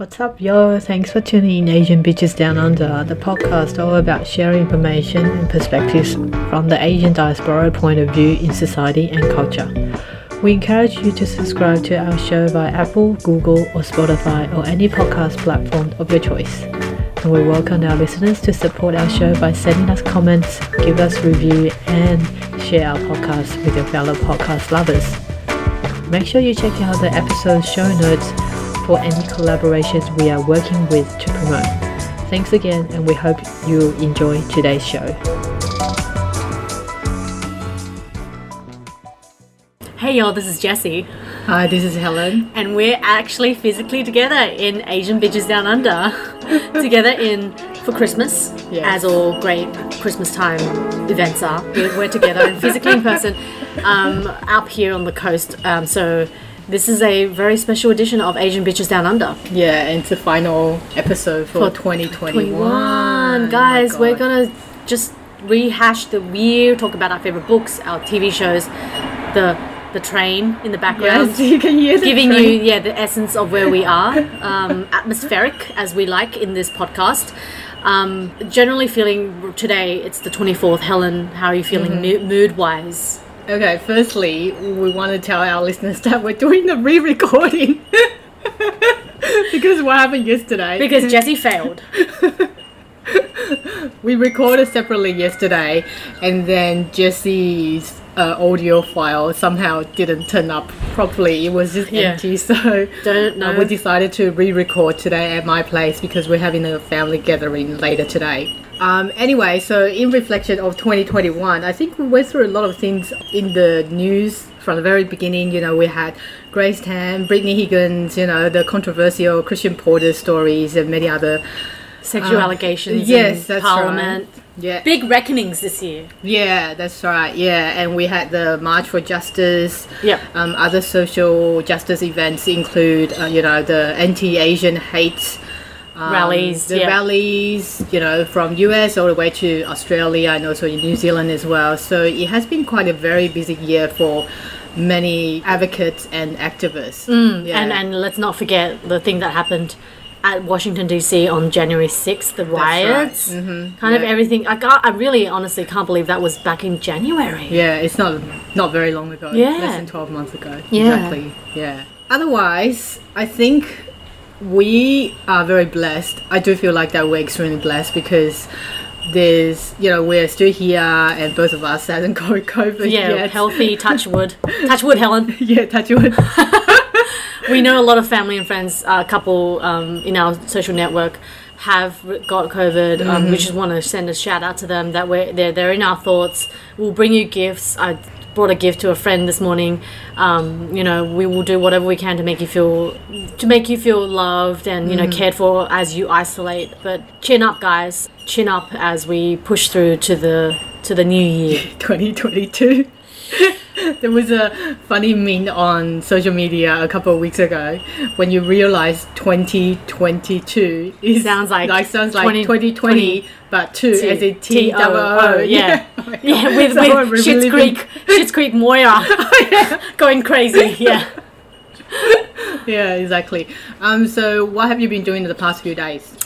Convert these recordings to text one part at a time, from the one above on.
What's up, yo? Thanks for tuning in Asian Bitches Down Under, the podcast all about sharing information and perspectives from the Asian diaspora point of view in society and culture. We encourage you to subscribe to our show via Apple, Google, or Spotify, or any podcast platform of your choice. And we welcome our listeners to support our show by sending us comments, give us review, and share our podcast with your fellow podcast lovers. Make sure you check out the episode show notes for any collaborations we are working with to promote. Thanks again, and we hope you enjoy today's show. Hey y'all, this is Jessie, Hi, this is Helen. and we're actually physically together in Asian Bitches Down Under, together in for Christmas, Yes. as all great Christmas time events are. We're, we're together and physically in person um, up here on the coast. Um, so this is a very special edition of Asian Bitches Down Under. Yeah, and it's the final episode for, For 2021. 21. Guys, we're gonna just rehash the year, talk about our favorite books, our TV shows, the the train in the background. Yes, you can hear the giving train. you yeah the essence of where we are um, atmospheric as we like in this podcast um, generally feeling today it's the 24th helen how are you feeling Mm-hmm. mood wise Okay, firstly, we want to tell our listeners that we're doing the re recording. because what happened yesterday? because jesse failed we recorded separately yesterday, and then Jesse's uh, audio file somehow didn't turn up properly. It was just Yeah. empty, so don't know uh, we decided to re record today at my place because we're having a family gathering later today. Um, anyway, so in reflection of 2021, I think we went through a lot of things in the news from the very beginning. You know, we had Grace Tame, Brittany Higgins, you know, the controversial Christian Porter stories, and many other. sexual Uh, allegations yes, in that's parliament Yeah, big reckonings this year yeah, that's right. Yeah, and we had the March for Justice. Yep. Um, other social justice events include, uh, you know, the anti-Asian hate um, Rallies, the yeah. rallies, you know, from US all the way to Australia and also in New Zealand as well. So it has been quite a very busy year for many advocates and activists. Yeah. and and let's not forget the thing that happened at Washington D.C. on January sixth, the riots, Mm-hmm. kind of everything. I got, I really honestly can't believe that was back in January. Yeah, it's not not very long ago. Yeah. less than twelve months ago. Yeah. Exactly. Yeah. Otherwise, I think we are very blessed. I do feel like that we're extremely blessed because there's, you know, we're still here and both of us haven't got COVID Yeah, yet. healthy. Touch wood. touch wood, Helen. yeah, touch wood. We know a lot of family and friends, a couple um, in our social network have got COVID. Um, Mm-hmm. we just want to send a shout out to them that we're they're, they're in our thoughts. We'll bring you gifts. I brought a gift to a friend this morning. Um, you know, we will do whatever we can to make you feel to make you feel loved and you know Mm-hmm. cared for as you isolate. But chin up, guys. Chin up as we push through to the to the new year. 2022. there was a funny meme on social media a couple of weeks ago when you realize 2022 is Sounds like like sounds like 20 2020 but two T- as a T T- double O- O O, yeah. Yeah, with, Someone with Schitt's Creek, Schitt's Creek Moira going crazy. Yeah. yeah exactly. Um so what have you been doing in the past few days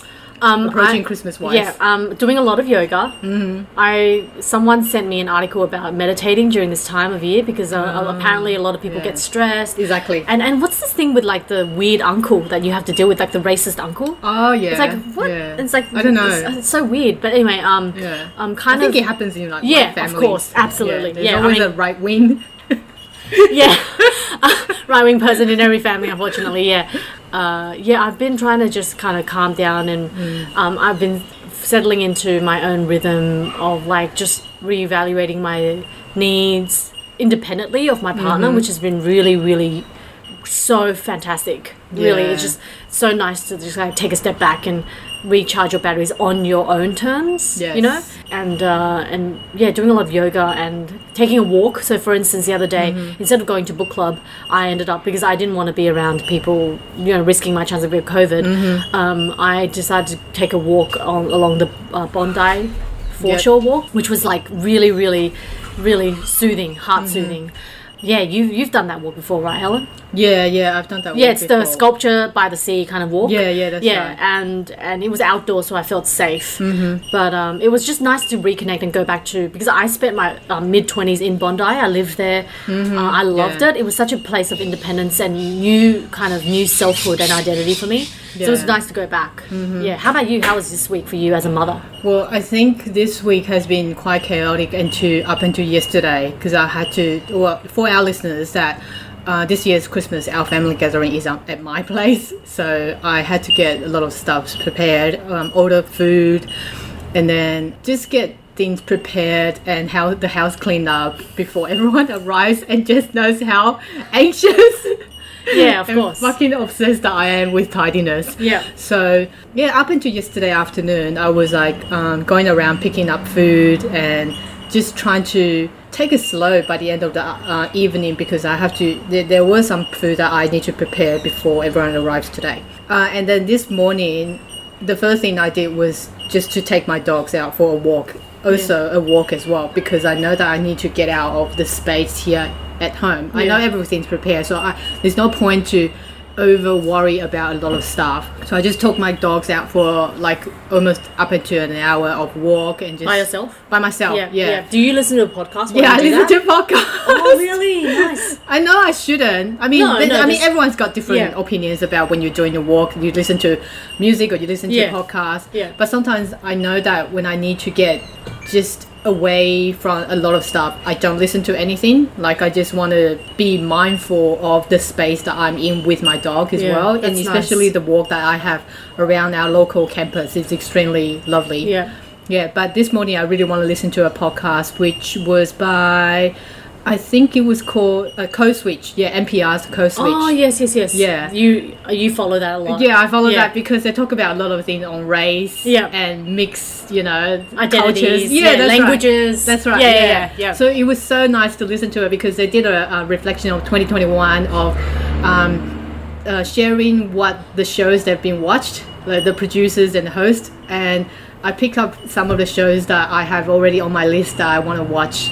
Um, approaching I- Christmas wise Yeah, um, doing a lot of yoga. Mm-hmm. I someone sent me an article about meditating during this time of year because uh, apparently a lot of people yeah. get stressed. exactly And and what's this thing with like the weird uncle that you have to deal with, like the racist uncle? oh yeah It's like what? yeah. It's like I don't know It's, it's so weird. But anyway, um, yeah um, I kind think it happens in like Yeah, of course, absolutely. there's Yeah, I always mean- a right wing yeah, right wing person in every family, unfortunately. Yeah, uh, yeah. I've been trying to just kind of calm down, and um, I've been settling into my own rhythm of like just reevaluating my needs independently of my partner, which has been really, really so fantastic. Really, it's just so nice to just like take a step back and recharge your batteries on your own terms. You know, and uh, and yeah, doing a lot of yoga and taking a walk. So, for instance, the other day, Mm-hmm. instead of going to book club, I ended up because I didn't want to be around people, you know, risking my chance of getting COVID. Mm-hmm. Um, I decided to take a walk on, along the uh, Bondi foreshore walk, which was like really, really, really soothing, heart soothing. Yeah, you you've done that walk before, right, Helen? Yeah, yeah, I've done that. Yeah, it's the sculpture by the sea kind of walk. Yeah, yeah, that's yeah, right. and and it was outdoors, so I felt safe. Mm-hmm. But um, it was just nice to reconnect and go back to because I spent my uh, mid twenties in Bondi. I lived there. Uh, I loved Mm-hmm. yeah. it. It was such a place of independence and new kind of new selfhood and identity for me. So it was Mm-hmm. nice to go back. Yeah. How about you? How was this week for you as a mother? Well, I think this week has been quite chaotic until up until yesterday because I had to. Well, for our listeners, that uh, this year's Christmas, our family gathering is at my place, so I had to get a lot of stuff prepared, um, order food, and then just get things prepared and how the house cleaned up before everyone arrives and just knows how anxious. Yeah, of course. Fucking obsessed that I am with tidiness. Yeah. So yeah, up until yesterday afternoon, I was like um, going around picking up food and just trying to take it slow by the end of the uh, evening because I have to. There, there was some food that I need to prepare before everyone arrives today. Uh, and then this morning, the first thing I did was just to take my dogs out for a walk. Also a walk as well because I know that I need to get out of the space here at home. I know everything's prepared, so I, there's no point to over worry about a lot of stuff. So I just took my dogs out for like almost up until an hour of walk and just By yourself? By myself, Yeah, yeah. yeah. Do you listen to a podcast? Yeah, I listen that? to podcasts. Oh, really? Nice. I know I shouldn't. I mean, No, no, I mean, everyone's got different Yeah. opinions about when you're doing a walk. You listen to music or you listen to Yeah. podcasts. Yeah. But sometimes I know that when I need to get just away from a lot of stuff, I don't listen to anything. Like I just want to be mindful of the space that I'm in with my dog as Yeah, well, and especially nice. the walk that I have around our local campus is extremely lovely. Yeah. Yeah, but this morning I really want to listen to a podcast which was by, I think it was called uh, Code Switch. Yeah, NPR's Code Switch. Oh yes, yes, yes. Yeah. You you follow that a lot. Yeah, I follow Yeah. that because they talk about a lot of things on race Yeah. and mix, you know, Identities, cultures. yeah, that's right. languages. That's right. Yeah, Yeah, yeah, yeah, yeah, yeah. So it was so nice to listen to it because they did a, a reflection of 2021 of um, uh, sharing what the shows they've been watched, like the producers and the host, and I picked up some of the shows that I have already on my list that I want to watch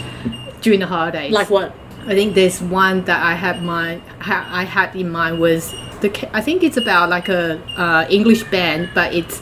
during the holidays. Like what? I think there's one that I had mind ha, I had in mind was the I think it's about like a uh, English band, but it's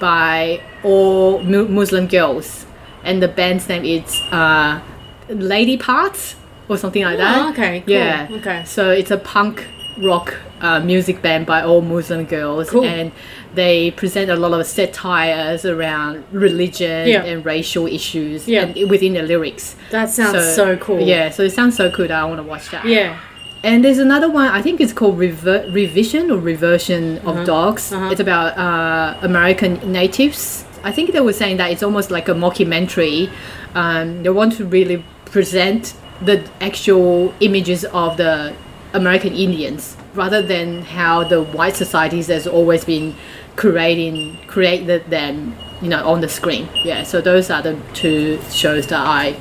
by all mu- Muslim girls, and the band's name is uh, Lady Parts or something like that. Oh, okay, cool, Yeah. okay. So it's a punk rock uh, music band by all Muslim girls, Cool. and they present a lot of satires around religion Yeah. and racial issues Yeah. and within the lyrics. That sounds so, cool. Yeah, so it sounds so cool that I want to watch that. Yeah. And there's another one, I think it's called Rever- Revision or Reversion Uh-huh. of Dogs. It's about uh, American natives. I think they were saying that it's almost like a mockumentary. Um, they want to really present the actual images of the American Indians rather than how the white societies has always been creating created them, you know, on the screen. Yeah, so those are the two shows that I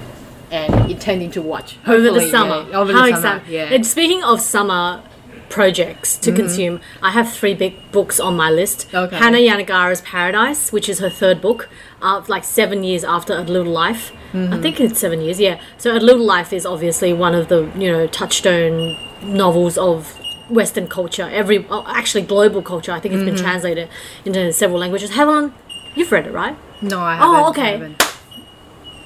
am intending to watch Over the summer. yeah, over How the summer. Yeah. And speaking of summer projects to consume, I have three big books on my list. Okay. Hanya Yanagihara's Paradise, which is her third book, uh, like seven years after A Little Life. I think it's seven years, yeah. So A Little Life is obviously one of the, you know, touchstone novels of Western culture, every, oh, actually global culture. I think it's been translated into several languages. Helen, you've read it, right? No, I haven't. Oh, I okay. haven't.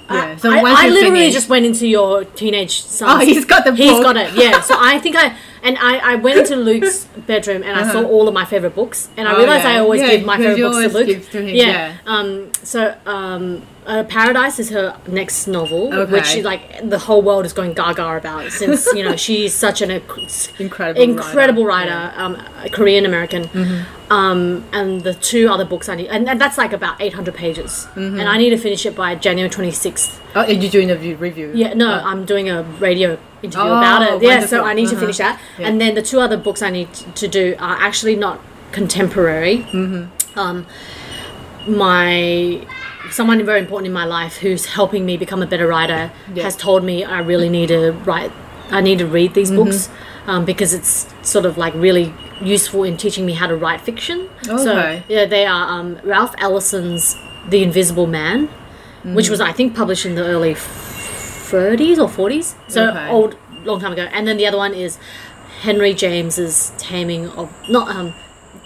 Yeah, so I, once I literally finish- just went into your teenage son. Oh, he's got the He's got it. Yeah. So I think I and I, I went into Luke's bedroom and I saw all of my favorite books and I Uh-huh. Oh, realized yeah. I always Yeah, give my favorite books to Luke. to him, yeah. yeah. Um. So um. Uh, Paradise is her next novel, Okay. which like the whole world is going gaga about since you know she's such an inc- Incredible incredible writer, writer, um, a Korean American. Mm-hmm. Um, and the two other books I need, and, and that's like about 800 pages, Mm-hmm. and I need to finish it by January 26th. Oh, are you doing a view- review? Yeah, no, I'm doing a radio interview Oh, about it. Yeah, so. I need to Uh-huh. finish that. Yeah. And then the two other books I need to do are actually not contemporary. Mm-hmm. Um, my someone very important in my life who's helping me become a better writer Yeah. has told me I really need to write. I need to read these Mm-hmm. books um, because it's sort of like really useful in teaching me how to write fiction. So yeah, they are um, Ralph Ellison's The Invisible Man, which Mm-hmm. was I think published in the early 30s or 40s. So Okay. old, long time ago. And then the other one is Henry James's Taming of not um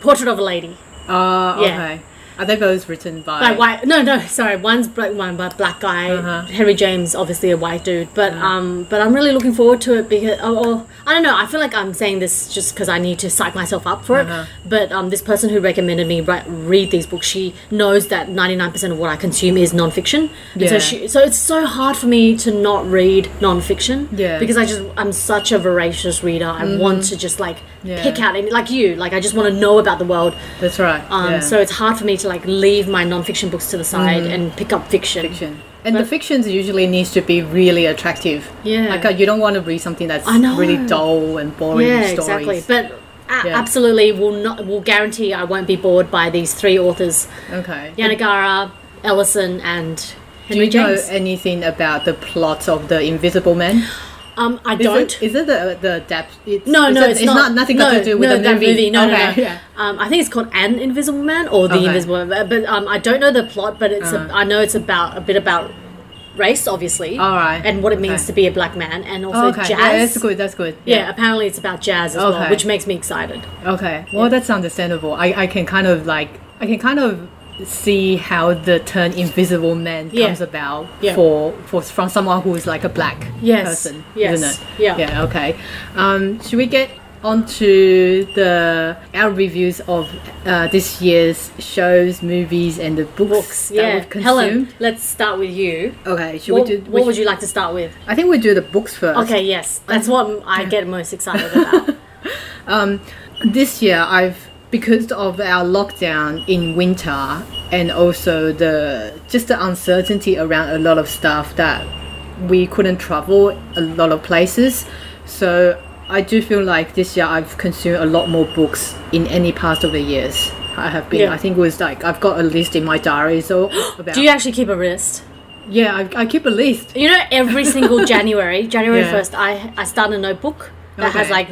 Portrait of a Lady. Uh, Yeah. okay. Are they both written by? By white? No, no, sorry. One's black, one by black guy. Uh-huh. Henry James, obviously a white dude, but um, but I'm really looking forward to it because oh, oh, I don't know. I feel like I'm saying this just because I need to psych myself up for Uh-huh. it. But um, this person who recommended me ri- read these books, she knows that 99% of what I consume is nonfiction. Yeah. So she, so it's so hard for me to not read nonfiction. Yeah. Because I just I'm such a voracious reader. I want to just like. Yeah. pick out any like you. Like I just want to know about the world. That's right. Um, yeah. So it's hard for me to like leave my non-fiction books to the side and pick up fiction. fiction. And the fictions usually needs to be really attractive. Yeah. Like uh, you don't want to read something that's I know. really dull and boring Yeah, stories. exactly. But a- Yeah. absolutely, will not will guarantee I won't be bored by these three authors: okay. Yanagihara, Ellison, and Henry Do you know anything about the plot of the Invisible Man? um, I Is don't. It, is it the the depth? It's, no, no, it- it's, it's not, nothing no, got to do with no, the that movie. No, no, okay. no. Yeah. Um, I think it's called An Invisible Man or The Okay. Invisible Man, but um, I don't know the plot. But it's Uh-huh. a, I know it's about a bit about race, obviously, All right. and what it means Okay. to be a black man, and also Oh, okay. jazz. Yeah, that's good. That's good. Yeah, apparently it's about jazz as well, which makes me excited. Okay. Well, that's understandable. I, I can kind of like I can kind of see how the term invisible man Yeah. comes about Yeah. for for from someone who is like a black Yes. person, Yes. isn't it? Yeah. Yeah. Okay. Um, should we get onto the our reviews of uh, this year's shows, movies, and the books, Books, that yeah. we've consumed? Helen, let's start with you. Okay. Should What, we do? what would you like to start with? I think we do the books first. Okay, yes, that's what I get most excited about. Um, this year I've because of our lockdown in winter and also the just the uncertainty around a lot of stuff that we couldn't travel a lot of places. So I do feel like this year I've consumed a lot more books in any past of the years. I have been. Yeah. I think it was like I've got a list in my diary. So about Do you actually keep a list? yeah, I, I keep a list. You know, every single January, January Yeah. first, I I start a notebook that has like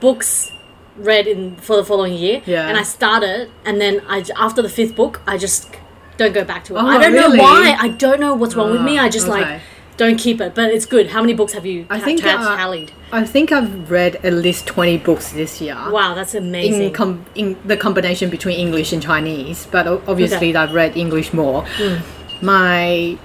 books read in for the following year. Yeah. And I started, and then I after the fifth book, I just don't go back to it. Oh, I don't really? know why. I don't know what's wrong with me. Ah, I just okay. like don't keep it. But it's good. How many books have you I think, ta- uh, tallied? I think I've read at least twenty books this year. Wow, that's amazing. in, com- in the combination between English and Chinese, but obviously Okay. I've read English more. Hmm. My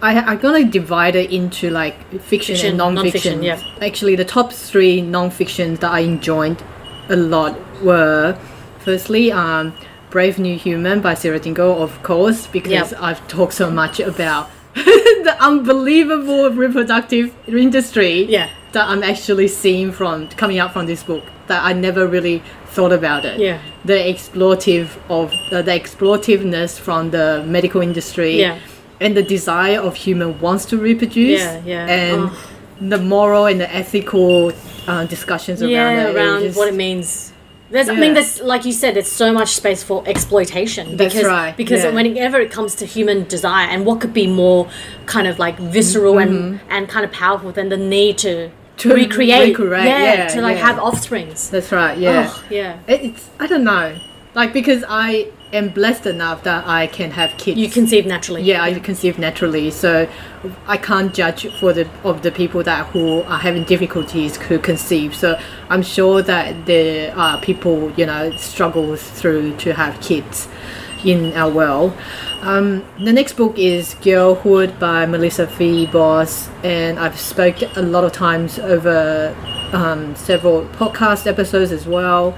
I, I'm gonna divide it into like fiction, Fiction, and non-fiction. non-fiction, yeah. Actually, the top three non-fictions that I enjoyed a lot were, firstly, um, Brave New Human by Sarah Dingle, of course, because Yep. I've talked so much about the unbelievable reproductive industry Yeah. that I'm actually seeing from coming out from this book that I never really thought about it. Yeah. The exploitive of uh, the explorativeness from the medical industry. Yeah. And the desire of human wants to reproduce. Yeah, yeah. And Oh. the moral and the ethical uh, discussions around yeah, it. around just- what it means. There's, I mean, there's like you said, there's so much space for exploitation. That's because, right, Because yeah. whenever it comes to human desire, and what could be more kind of like visceral and Mm-hmm. and kind of powerful than the need to, To recreate, recreate, yeah, yeah, to like yeah. have offsprings. That's right, yeah. Oh, yeah. It- It's I don't know. Like because I am blessed enough that I can have kids. You conceive naturally. yeah, I conceive naturally, so I can't judge for the of the people that who are having difficulties who conceive. So I'm sure that there are people you know struggles through to have kids in our world. Um, the next book is Girlhood by Melissa Febos, and I've spoke a lot of times over um, several podcast episodes as well.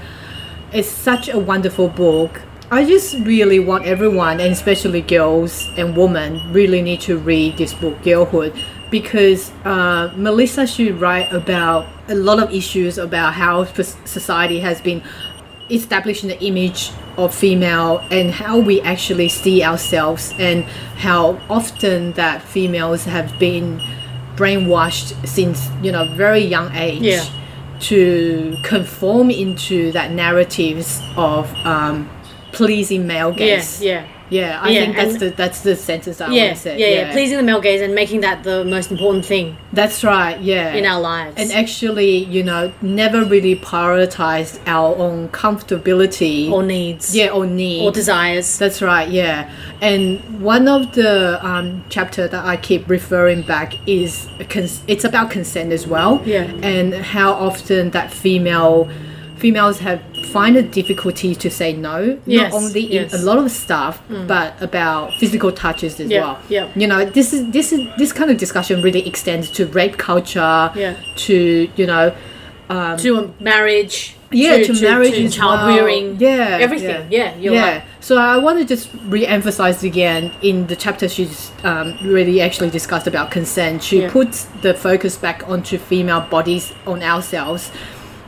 It's such a wonderful book. I just really want everyone, and especially girls and women, really need to read this book, Girlhood, because uh, Melissa should write about a lot of issues about how society has been establishing the image of female and how we actually see ourselves and how often that females have been brainwashed since you know very young age Yeah. to conform into that narratives of um, pleasing male gaze. yeah. Yeah, I Yeah, think that's the that's the sentence that I Yeah, want to say. yeah, yeah, Pleasing the male gaze and making that the most important thing That's right. Yeah. in our lives. and actually, you know, never really prioritized our own comfortability or needs. yeah or need Or desires. That's right, yeah. And one of the um, chapter that I keep referring back is cons- it's about consent as well. Yeah. And how often that female females have find a difficulty to say no. Yes, Not only yes. Mm. in a lot of stuff, but about physical touches as Yeah, well. yeah. You know, this is this is this kind of discussion really extends to rape culture. Yeah. To you know. to a marriage. Yeah, to, marriage to as child well. rearing. Yeah, everything. Yeah, you're yeah. right. So I want to just re-emphasize again in the chapter she's um, really actually discussed about consent. She Yeah. puts the focus back onto female bodies on ourselves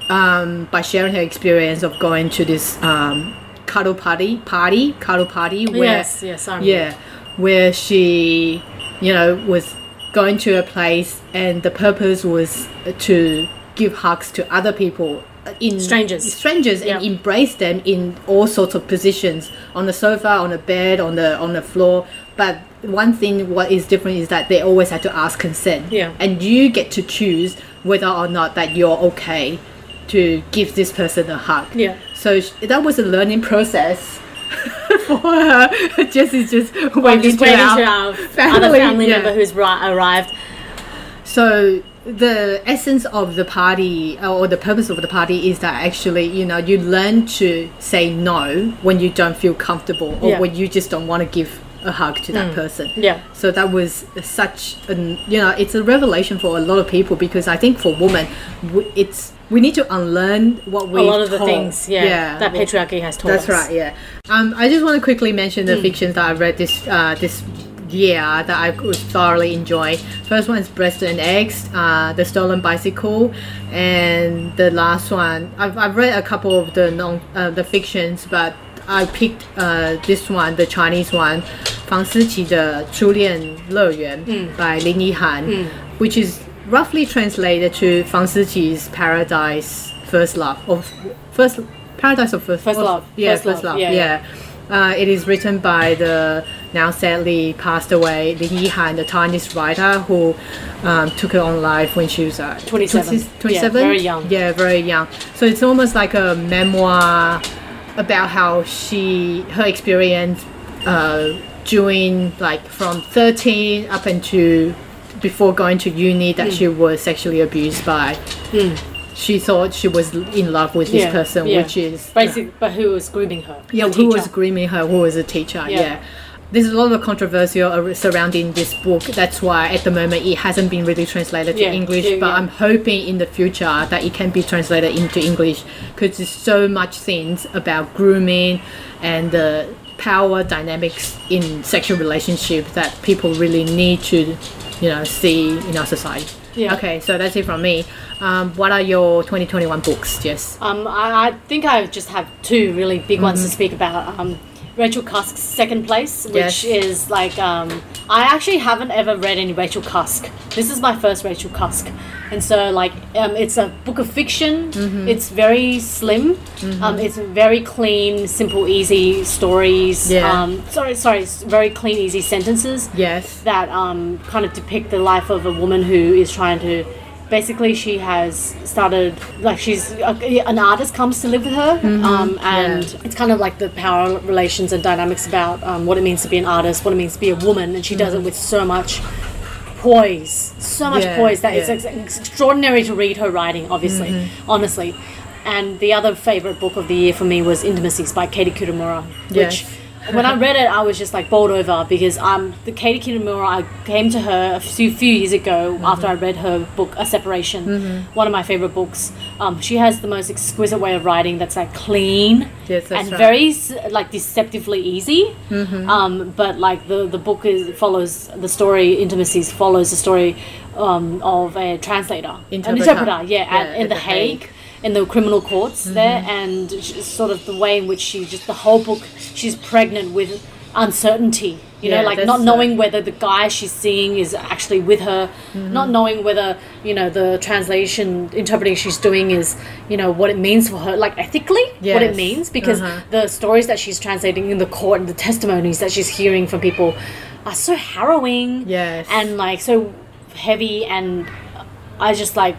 um, by sharing her experience of going to this um, cuddle party, party, cuddle party. Where, yes, yes, I remember. yeah, where she, you know, was going to a place and the purpose was to give hugs to other people in Strangers. strangers and Yeah. embrace them in all sorts of positions on the sofa on the bed on the on the floor but one thing what is different is that they always had to ask consent Yeah. and you get to choose whether or not that you're okay to give this person a hug Yeah. so sh- that was a learning process for her Jess is just waving just to waiting our to our family, other family yeah. member who's ri- arrived. So the essence of the party uh, or the purpose of the party is that actually you know you learn to say no when you don't feel comfortable or Yeah. when you just don't want to give a hug to that person. Yeah. So that was such an you know it's a revelation for a lot of people because I think for women w- it's we need to unlearn what we A lot of the things, yeah, that patriarchy has taught us. that's us. right. Yeah. Um, I just want to quickly mention the fictions that I read this uh, this year that I could thoroughly enjoy. First one is Breast and Eggs, uh, The Stolen Bicycle, and the last one I've, I've read a couple of the non uh, the fictions, but I picked uh, this one, the Chinese one，房思琪的《初恋乐园》嗯，by hmm. 林奕含，嗯，which hmm. is roughly translated to 房思琪 's Paradise First Love of First Paradise of First, first of, Love, yeah, First, first love, love, yeah. yeah. Uh, it is written by the now sadly passed away Lin Yihan, the Chinese writer who um, took her own life when she was uh, 27. 27. Yeah, very young. Yeah, very young. So it's almost like a memoir about how she her experience uh, during like from 13 up into before going to uni Hmm. that she was sexually abused by. She thought she was in love with this Yeah, person, yeah. which is Basic, but who was grooming her? yeah, who was grooming her? Who was a teacher? Yeah. Yeah. There's a lot of controversy surrounding this book. That's why at the moment it hasn't been really translated to Yeah, English. yeah, but yeah. I'm hoping in the future that it can be translated into English because there's so much things about grooming and the power dynamics in sexual relationship that people really need to, you know, see in our society. Yeah. Okay, so that's it from me. Um, what are your 2021 books, Jess? Um, I, I think I just have two really big ones Mm-hmm. to speak about. Um, Rachel Cusk's Second Place, Yes. which is like um, I actually haven't ever read any Rachel Cusk. This is my first Rachel Cusk, and so like um, it's a book of fiction. Mm-hmm. It's very slim. Um, it's very clean, simple, easy stories. Yeah. Um, sorry, sorry, it's very clean, easy sentences Yes. that um, kind of depict the life of a woman who is trying to basically she has started like she's an artist comes to live with her um, and Yeah. it's kind of like the power relations and dynamics about um, what it means to be an artist what it means to be a woman and she does it with so much poise so much Yeah, poise that yeah. it's, it's extraordinary to read her writing obviously Mm-hmm. honestly and the other favorite book of the year for me was Intimacies by Katie Kitamura which Yes. When I read it, I was just like bowled over because um, the Katie Kitamura, I came to her a few, few years ago Mm-hmm. after I read her book, A Separation, one of my favorite books. Um, she has the most exquisite way of writing that's like clean Yes, that's and right. very like deceptively easy. Mm-hmm. Um, but like the the book is follows the story. Intimacies follows the story um, of a translator, Interpreter. an interpreter. Yeah, Yeah, at, in the The Hague Hague. In the criminal courts there, and sort of the way in which she just the whole book she's pregnant with uncertainty. You Yeah, know, like not uh, knowing whether the guy she's seeing is actually with her, Mm-hmm. not knowing whether you know the translation interpreting she's doing is you know what it means for her, like ethically what it means, because Uh-huh. the stories that she's translating in the court and the testimonies that she's hearing from people are so harrowing Yes. and like so heavy and I just like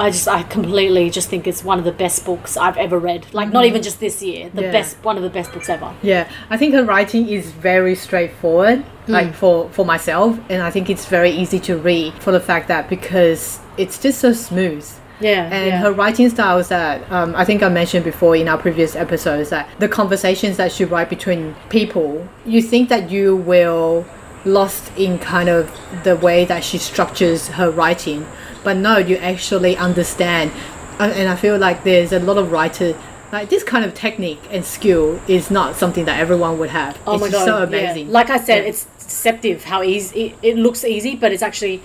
I just I completely just think it's one of the best books I've ever read. Like not even just this year, the. Yeah. best one of the best books ever. Yeah, I think her writing is very straightforward, Hmm. like for for myself, and I think it's very easy to read for the fact that because it's just so smooth. Yeah, And yeah. her writing styles that um, I think I mentioned before in our previous episodes that the conversations that she write between people, you think that you will lost in kind of the way that she structures her writing, but no, you actually understand. And and I feel like there's a lot of writers like this kind of technique and skill is not something that everyone would have. Oh it's my god! so yeah. amazing. Like I said, Yeah. it's deceptive how easy it, it looks easy, but it's actually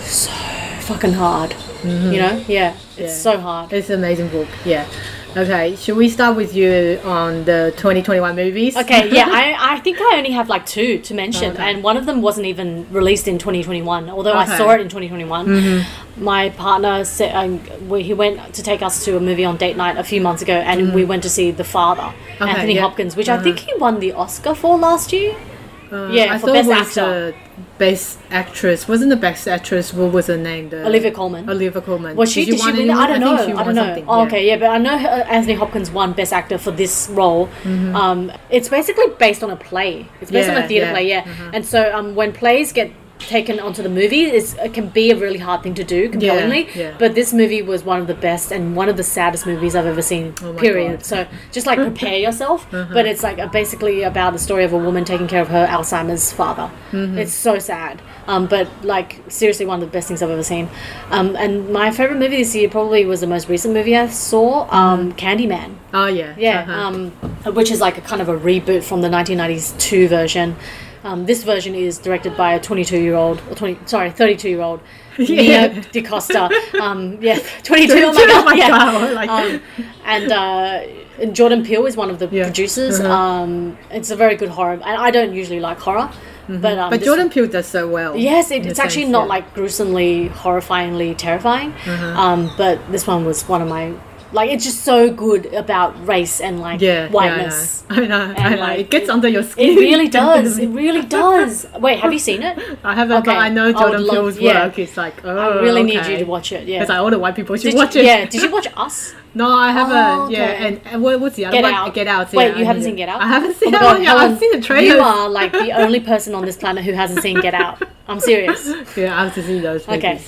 so fucking hard. You know? Yeah, it's Mm-hmm. Yeah. so hard. It's an amazing book. Yeah. Okay, should we start with you on the 2021 movies? Okay, yeah, I, I think I only have like two to mention, Okay. and one of them wasn't even released in 2021, although I saw it in 2021. Mm-hmm. My partner said um, we, he went to take us to a movie on date night a few months ago, and mm-hmm. we went to see The Father, Okay, Anthony yeah. Hopkins, which I think uh-huh. he won the Oscar for last year. Yeah, I for thought best it was actor. the best actress. Wasn't the best actress? What was her name? The Olivia Colman. Olivia Colman. Was she? Did, Did, she win? I don't know. she I don't know. Oh, yeah. okay, yeah, but I know uh, Anthony Hopkins won Best Actor for this role. Um, it's basically based on a play. It's based on Mm-hmm. A theatre yeah. play, yeah. And so um, when plays get taken onto the movie, is it can be a really hard thing to do compellingly. yeah. But this movie was one of the best and one of the saddest movies I've ever seen. Oh period. God. So just like prepare yourself. But it's like uh basically about the story of a woman taking care of her Alzheimer's father. Mm-hmm. It's so sad. Um, but like seriously, one of the best things I've ever seen. Um, and my favorite movie this year probably was the most recent movie I saw, um, Candyman. Oh yeah. Yeah, uh-huh. um, which is like a kind of a reboot from the 1992 version. Um, this version is directed by a 22 year old, or 20, sorry, 32 year old Yeah. Nia DaCosta. Um, yeah, 22. Oh my 22, god! oh my yeah. God, like- um, and uh, and Jordan Peele is one of the Yeah. producers. Uh-huh. Um, it's a very good horror, and I don't usually like horror, but um, but Jordan Peele does so well. Yes, it, it's actually sense, not yeah. Uh-huh. like gruesomely, horrifyingly terrifying. Um, but this one was one of my like. It's just so good about race and like yeah, whiteness. Yeah, I know. I know. I know. like, it gets it- under your skin. It really does. It really does. Wait, have you seen it? I haven't, but I know I Jordan love- Peele's yeah. work. It's like, oh, I really need you to watch it. Yeah. Because like all the white people should Did you- watch it. Yeah. Did you watch Us? No, I haven't. Oh, Yeah, okay. and, and what, what's the other Get one? Out. Get Out. Wait, yeah, you I haven't seen. Get Out? I haven't Oh seen my that God, one. Helen, I've seen the trailer. You are like the only person on this planet who hasn't seen Get Out. I'm serious. Yeah, I have to see those. Okay.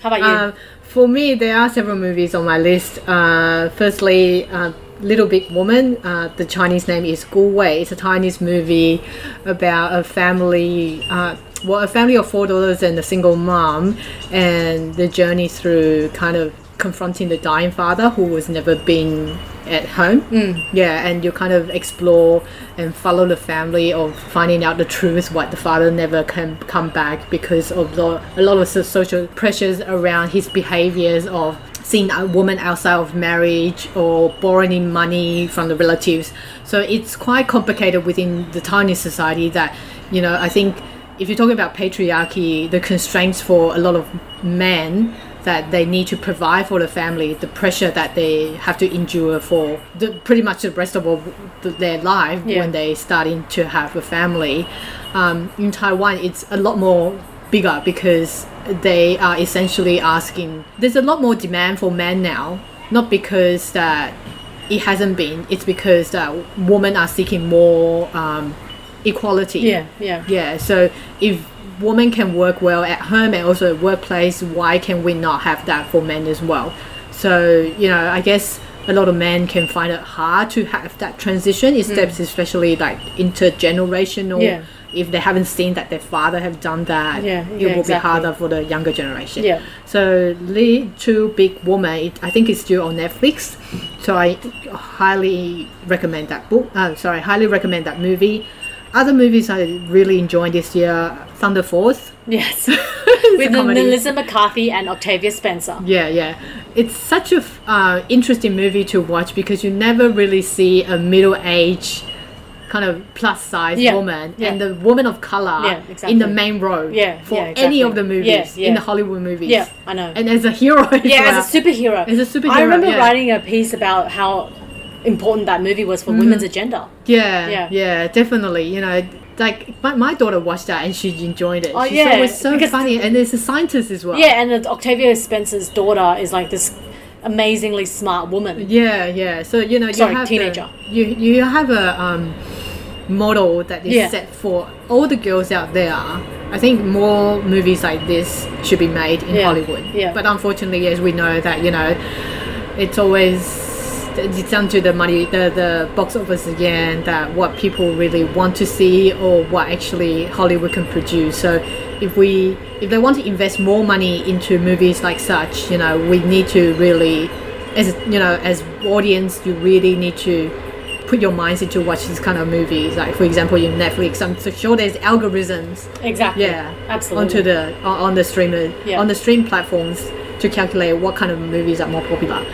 How about you? Um, for me, there are several movies on my list. Uh, firstly, uh, Little Big Woman. Uh, the Chinese name is Gu Wei. It's a Chinese movie about a family. Uh, well, a family of four daughters and a single mom, and the journey through kind of confronting the dying father who was never been at home. Mm. Yeah, and you kind of explore and follow the family of finding out the truth why the father never can come back because of the, a lot of so- social pressures around his behaviors of seeing a woman outside of marriage or borrowing money from the relatives. So it's quite complicated within the Chinese society that, you know, I think if you're talking about patriarchy, the constraints for a lot of men that they need to provide for the family, the pressure that they have to endure for the, pretty much the rest of their life Yeah. when they starting to have a family. Um, in Taiwan, it's a lot more bigger because they are essentially asking. There's a lot more demand for men now, not because that it hasn't been. It's because that women are seeking more um, equality. yeah, yeah. Yeah, so if women can work well at home and also workplace, why can we not have that for men as well? So, you know, I guess a lot of men can find it hard to have that transition, steps especially like intergenerational. Yeah. If they haven't seen that their father have done that, Yeah, it yeah, will exactly. be harder for the younger generation. Yeah. So Little Big Woman, it, I think it's still on Netflix. So I highly recommend that book. Uh, sorry, highly recommend that movie. Other movies I really enjoyed this year, Thunder Force. Yes. With. Melissa McCarthy and Octavia Spencer. Yeah, yeah. It's such a uh, interesting movie to watch because you never really see a middle-aged kind of plus size Yeah, woman yeah. and the woman of color Yeah, in the main role Yeah, for yeah, any of the movies in the Hollywood movies. Yeah, I know. And as a hero as yeah, well. as a superhero. As a superhero, I remember writing a piece about how important that movie was for Mm-hmm. women's agenda. Yeah, Yeah. yeah, definitely. You know, like my, my daughter watched that and she enjoyed it. Oh, she yeah, it was so because- funny, and there's a scientist as well. Yeah, and Octavia Spencer's daughter is like this amazingly smart woman. yeah, yeah. So you know, you Sorry, have teenager. The, you you have a um, model that is Yeah. set for all the girls out there. I think more movies like this should be made in Yeah, Hollywood. yeah. But unfortunately, as we know, that you know, it's always it's down to the money, the the box office again. That what people really want to see or what actually Hollywood can produce. So if we if they want to invest more money into movies like such, you know, we need to really, as you know, as audience, you really need to put your minds into watch these kind of movies. Like for example, in Netflix, I'm so sure there's algorithms Exactly. yeah Absolutely. onto the on the streamer Yeah. on the stream platforms to calculate what kind of movies are more popular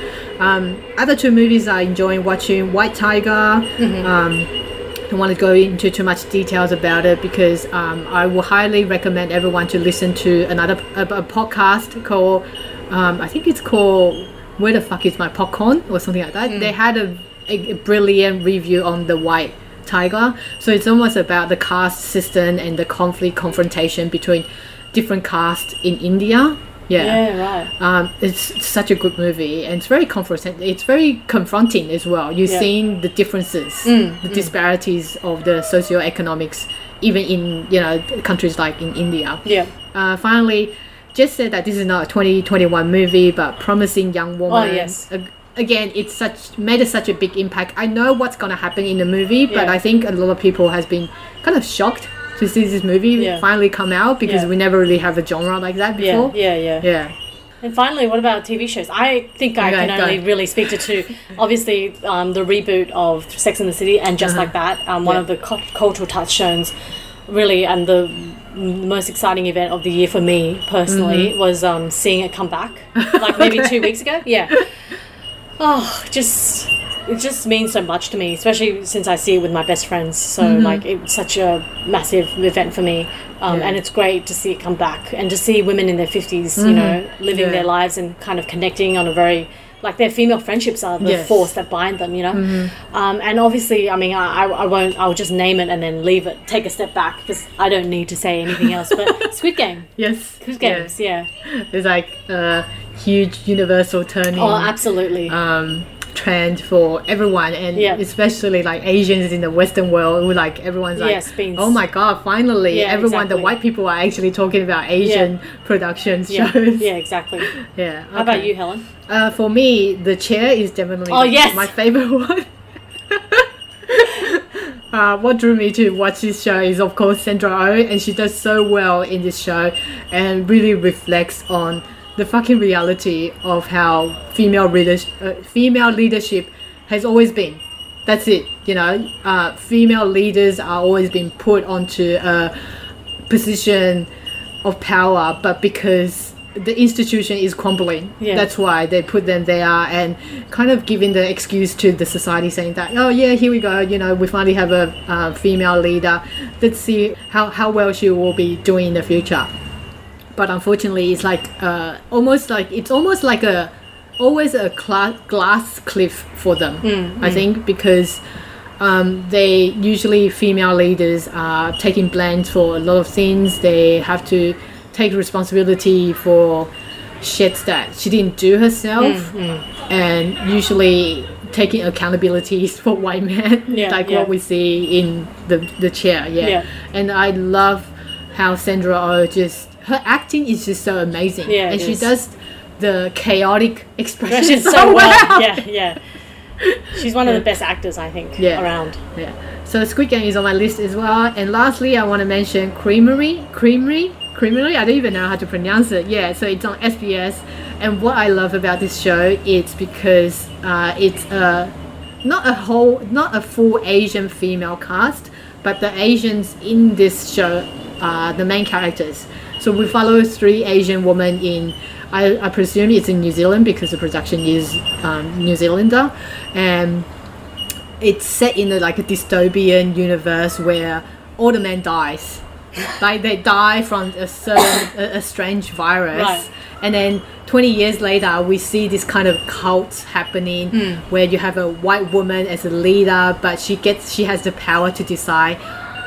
um, other two movies i enjoy watching white tiger Mm-hmm. um, I don't want to go into too much details about it because um, I will highly recommend everyone to listen to another a, a podcast called um, I think it's called Where the fuck is my popcorn or something like that. Mm. They had a, a brilliant review on the White Tiger, so it's almost about the caste system and the conflict confrontation between different castes in India. Yeah, right. Um, it's such a good movie, and it's very confronting. It's very confronting as well. You're Yeah. Mm, seeing the differences, the disparities of the socioeconomics, even in you know countries like in India. Yeah. Uh, finally, just said that this is not a 2021 movie, but promising young woman. Oh, yes. Ag- Again, it's such made a, such a big impact. I know what's gonna happen in the movie, but Yeah. I think a lot of people has been kind of shocked to see this movie Yeah. finally come out because Yeah. we never really have a genre like that before. yeah, yeah. Yeah. And finally, what about TV shows? I think I Okay, can go. only really speak to two. Obviously, um, the reboot of Sex and the City and Just Like That, um, one Uh-huh. Yeah. of the cu- cultural touchstones, really, and the most exciting event of the year for me personally was um, seeing it come back, like maybe Mm-hmm. Okay. two weeks ago. Yeah. Oh, just it just means so much to me, especially since I see it with my best friends. So like it's such a massive event for me, um, Mm-hmm. Yeah. and it's great to see it come back and to see women in their 50s you know, living Mm-hmm. Yeah. their lives and kind of connecting on a very like their female friendships are the Yes. Mm-hmm. force that bind them, you know. Um, and obviously, I mean, I, I won't. I'll just name it and then leave it. Take a step back because I don't need to say anything else. But Squid Game, Yes. Squid yeah. Games, yeah. There's like a huge universal turning. Oh, absolutely. um, trend for everyone and Yeah. especially like Asians in the Western world who like everyone's like Yes, oh my god finally Yeah, everyone the white people are actually talking about Asian productions yeah, shows yeah, exactly. yeah How about you, Helen? uh, for me the chair is definitely Oh, yes! my favorite one Uh, what drew me to watch this show is of course Sandra Oh and she does so well in this show and really reflects on the fucking reality of how female leadership, uh, female leadership has always been. That's it, you know. Uh, female leaders are always being put onto a position of power, but because the institution is crumbling, Yeah. that's why they put them there and kind of giving the excuse to the society saying that, oh yeah, here we go, you know, we finally have a uh, female leader. Let's see how, how well she will be doing in the future. But unfortunately, it's like uh, almost like it's almost like a always a cla- glass cliff for them. I think because um, they usually female leaders are taking blame for a lot of things. They have to take responsibility for shit that she didn't do herself, and usually taking accountabilities for white men, Yeah, like yeah. what we see in the the chair. Yeah. Yeah. and I love how Sandra Oh just her acting is just so amazing. Yeah, and she is. does the chaotic expression so, so well. well. Yeah, yeah. She's one of the best actors, I think, Yeah. around. Yeah. So Squid Game is on my list as well. And lastly, I want to mention Creamerie. Creamerie? Creamerie? I don't even know how to pronounce it. Yeah, so it's on SBS. And what I love about this show is because uh, it's a not a whole, not a full Asian female cast, but the Asians in this show are the main characters. So we follow three Asian women in, I, I presume it's in New Zealand because the production is um, New Zealander, and it's set in a, like a dystopian universe where all the men dies. like they die from a certain a, a strange virus. Right. And then 20 years later, we see this kind of cult happening Hmm. where you have a white woman as a leader, but she gets she has the power to decide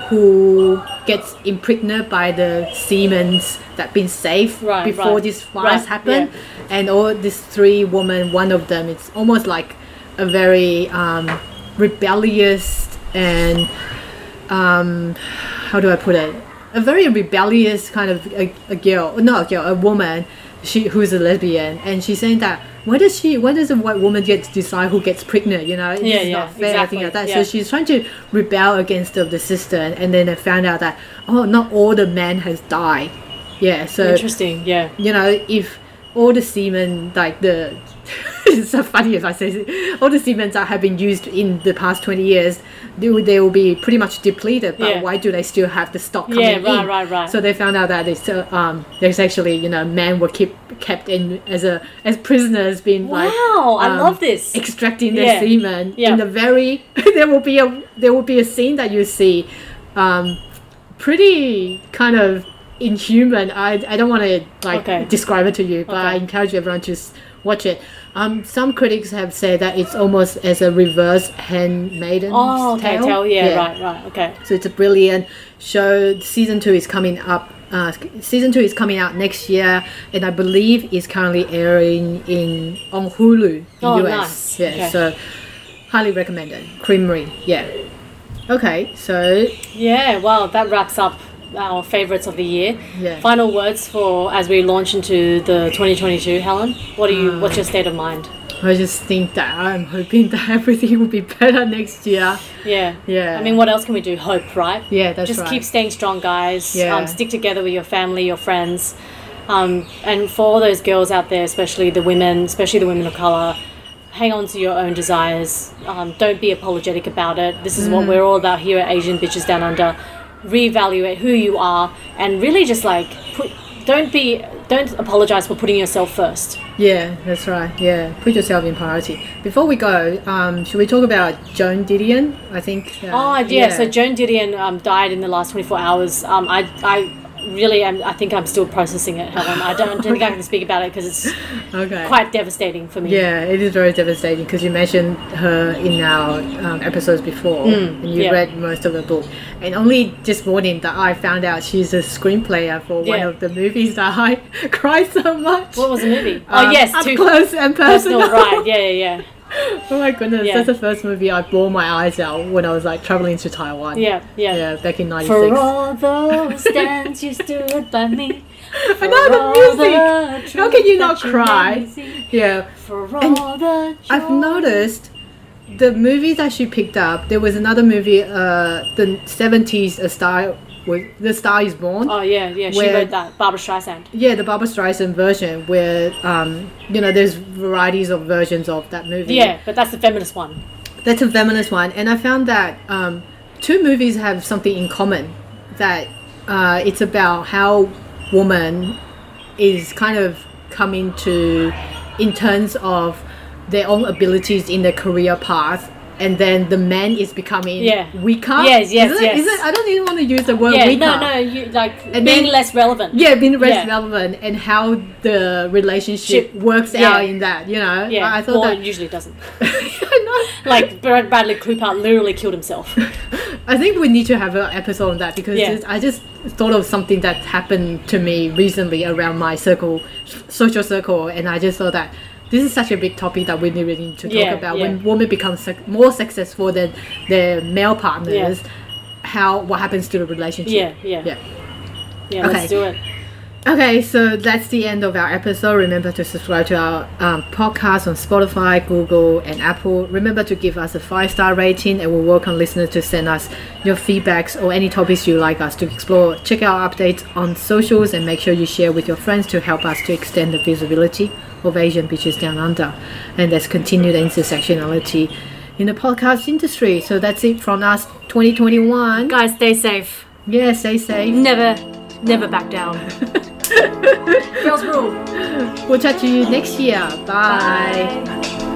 who gets impregnated by the semens that been saved Right, before right. this virus Right, happened. yeah. And all these three women, one of them, it's almost like a very um, rebellious and um, how do I put it? A very rebellious kind of a, a girl, not a girl, a woman, she who's a lesbian, and she's saying that why does she, why does a white woman get to decide who gets pregnant? You know, it's Yeah, yeah, not fair, exactly, like that. yeah. So she's trying to rebel against the, the system, and then I found out that oh, not all the men has died. Yeah, so Interesting. Yeah. you know, if all the semen, like the, it's so funny if I say all the semen that have been used in the past 20 years, they will, they will be pretty much depleted, but Yeah. why do they still have the stock coming Yeah, right, in? right, right. So they found out that they still, um, there's actually, you know, men were keep, kept in as a, as prisoners being like, Wow, I um, love this. extracting their Yeah. semen Yeah. in the very there will be a there will be a scene that you see um pretty kind of inhuman i i don't want to like Okay. describe it to you but i encourage everyone to watch it um some critics have said that it's almost as a reverse handmaiden's Oh, okay. tale Tell, yeah, right, right, okay. so it's a brilliant show. Season two is coming up. Uh, season two is coming out next year, and I believe is currently airing in on Hulu in Oh, US. nice. Yeah, Okay. so highly recommended. Creamerie. Yeah. Okay, so Yeah, well, that wraps up our favorites of the year. Yeah. Final words for as we launch into the 2022, Helen. What are you? what's your state of mind? I just think that I'm hoping that everything will be better next year. Yeah. Yeah. I mean, what else can we do? Hope, right? Yeah, that's Just right. keep staying strong, guys. Yeah. Um, stick together with your family, your friends. Um, and for all those girls out there, especially the women, especially the women of color, hang on to your own desires. Um, don't be apologetic about it. This is Mm. what we're all about here at Asian Bitches Down Under. Reevaluate who you are and really just like put. Don't be. Don't apologize for putting yourself first. Yeah, that's right. Yeah, put yourself in priority. Before we go, um, should we talk about Joan Didion? I think. uh, Oh yeah, so Joan Didion um, died in the last 24 hours. Um, I, I really am. I think I'm still processing it, Helen. I don't think I can speak about it because it's okay. quite devastating for me. Yeah, it is very devastating because you mentioned her in our um, episodes before, and you Mm, yeah. read most of the book. And only this morning that I found out she's a screenplayer for one of the movies that I cried so much. What was the movie? oh Um, yes, up too close and personal. personal. right? Yeah, yeah, oh my goodness, Yeah. that's the first movie I bawled my eyes out when I was like traveling to Taiwan. yeah, yeah, yeah. Back in 96. For '96. all those stands you stood by me. I know the music. How can you not cry? Yeah, For And all the I've noticed the movies that she picked up. There was another movie, uh, the seventies, A Star with The Star Is Born. Oh yeah, yeah. She Where- wrote that. Barbra Streisand. Yeah, the Barbra Streisand version, where um, you know, there's varieties of versions of that movie. Yeah, but that's the feminist one. that's a feminist one, and I found that um, two movies have something in common. That uh, it's about how woman is kind of coming to in terms of their own abilities in their career path and then the man is becoming Yeah. weaker Yes, yes, is it, yes. Is it, i don't even want to use the word Yeah, weaker no, no. You like And being then- less relevant. yeah being less Yeah. relevant and how the relationship Ship- works yeah. out in that you know Yeah, i, I thought well, that it usually doesn't. Like Brad- Bradley Cooper literally killed himself. I think we need to have an episode on that because Yeah. I just thought of something that happened to me recently around my circle, social circle, and I just thought that this is such a big topic that we really need to talk Yeah, about. yeah. When women become suc more successful than their male partners, how what happens to the relationship? Yeah, yeah, Yeah. yeah. Okay. Let's do it. Okay, so that's the end of our episode. Remember to subscribe to our um, podcast on Spotify, Google, and Apple. Remember to give us a five star rating, and we'll welcome listeners to send us your feedbacks or any topics you'd like us to explore. Check out our updates on socials and make sure you share with your friends to help us to extend the visibility of Asian Bitches Down Under. And there's continued intersectionality in the podcast industry. So that's it from us 2021. Guys, stay safe. Yeah, stay safe. Never, never back down. Girls rule. We'll chat to you next year. Bye. Bye.